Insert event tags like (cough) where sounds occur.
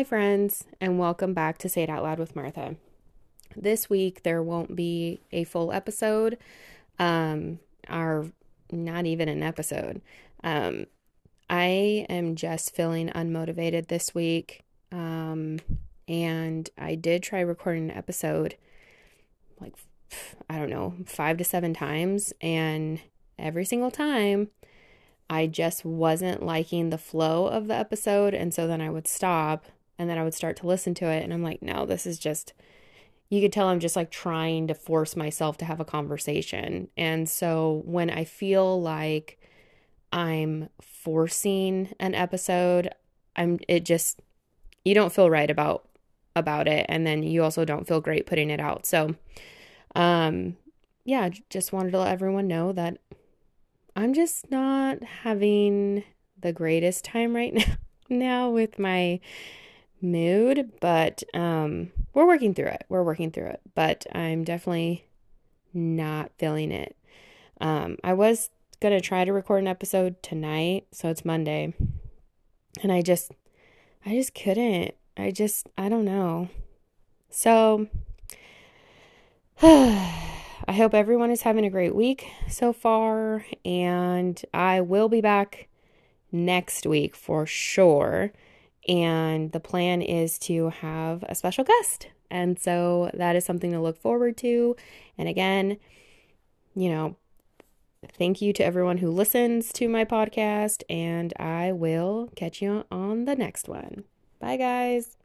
Hi, friends, and welcome back to Say It Out Loud with Martha. This week there won't be a full episode, um, or not even an episode. Um, I am just feeling unmotivated this week, um, and I did try recording an episode like I don't know, five to seven times, and every single time I just wasn't liking the flow of the episode. And so then I would stop and then I would start to listen to it. And I'm like, no, this is just, you could tell I'm just like trying to force myself to have a conversation. And so when I feel like I'm forcing an episode, I'm, it just, you don't feel right about about it and then you also don't feel great putting it out so um yeah just wanted to let everyone know that I'm just not having the greatest time right now, (laughs) now with my mood, but um, we're working through it. We're working through it, but I'm definitely not feeling it. Um, I was gonna try to record an episode tonight, so it's Monday, and I just, I just couldn't. I just, I don't know. So. (sighs) I hope everyone is having a great week so far, and I will be back next week for sure. And the plan is to have a special guest. And so that is something to look forward to. And again, you know, thank you to everyone who listens to my podcast, and I will catch you on the next one. Bye, guys.